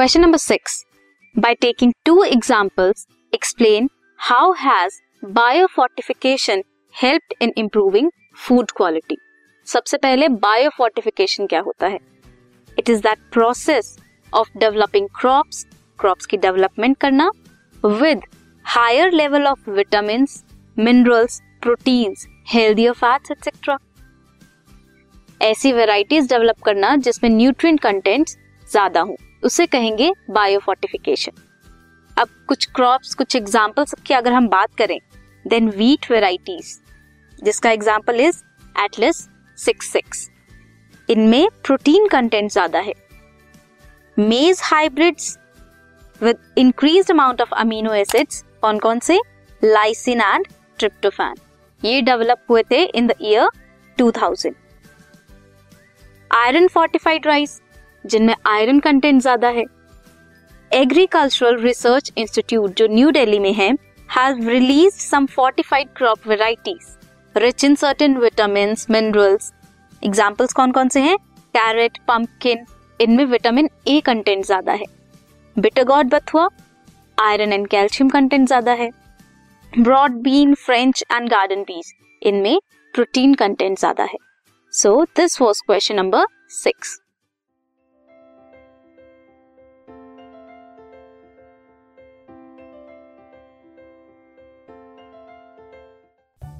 Question number six by taking two examples explain how has biofortification help in improving food quality सबसे पहले biofortification क्या होता है? It is that process of developing crops crops की development करना with higher level of vitamin minerals proteins healthier fats etcetera ऐसी varieties develop करना जिसमें न्यूट्रिएंट कंटेंट ज़्यादा हो। उसे कहेंगे बायोफोर्टिफिकेशन अब कुछ क्रॉप्स कुछ एग्जाम्पल्स की अगर हम बात करें देन वीट वेराइटीज जिसका example is at least six six इनमें प्रोटीन कंटेंट ज़्यादा है. Maize hybrids with increase amount of amino acids कौन कौन से? लाइसिन एंड ट्रिप्टोफैन ये डेवलप हुए थे in the year 2000 iron fortified rice जिनमें आयरन कंटेंट ज़्यादा है। एग्रीकल्चरल रिसर्च इंस्टीट्यूट जो न्यू दिल्ली में है has released some fortified crop varieties rich in certain vitamin minerals examples कौन कौन से हैं? कैरेट पंपकिन इनमें विटामिन ए कंटेंट ज़्यादा है। बिटरगॉड बथुआ आयरन एंड कैल्शियम कंटेंट ज़्यादा है। Broad bean French and garden peas इनमें प्रोटीन कंटेंट ज़्यादा है। So this was question number six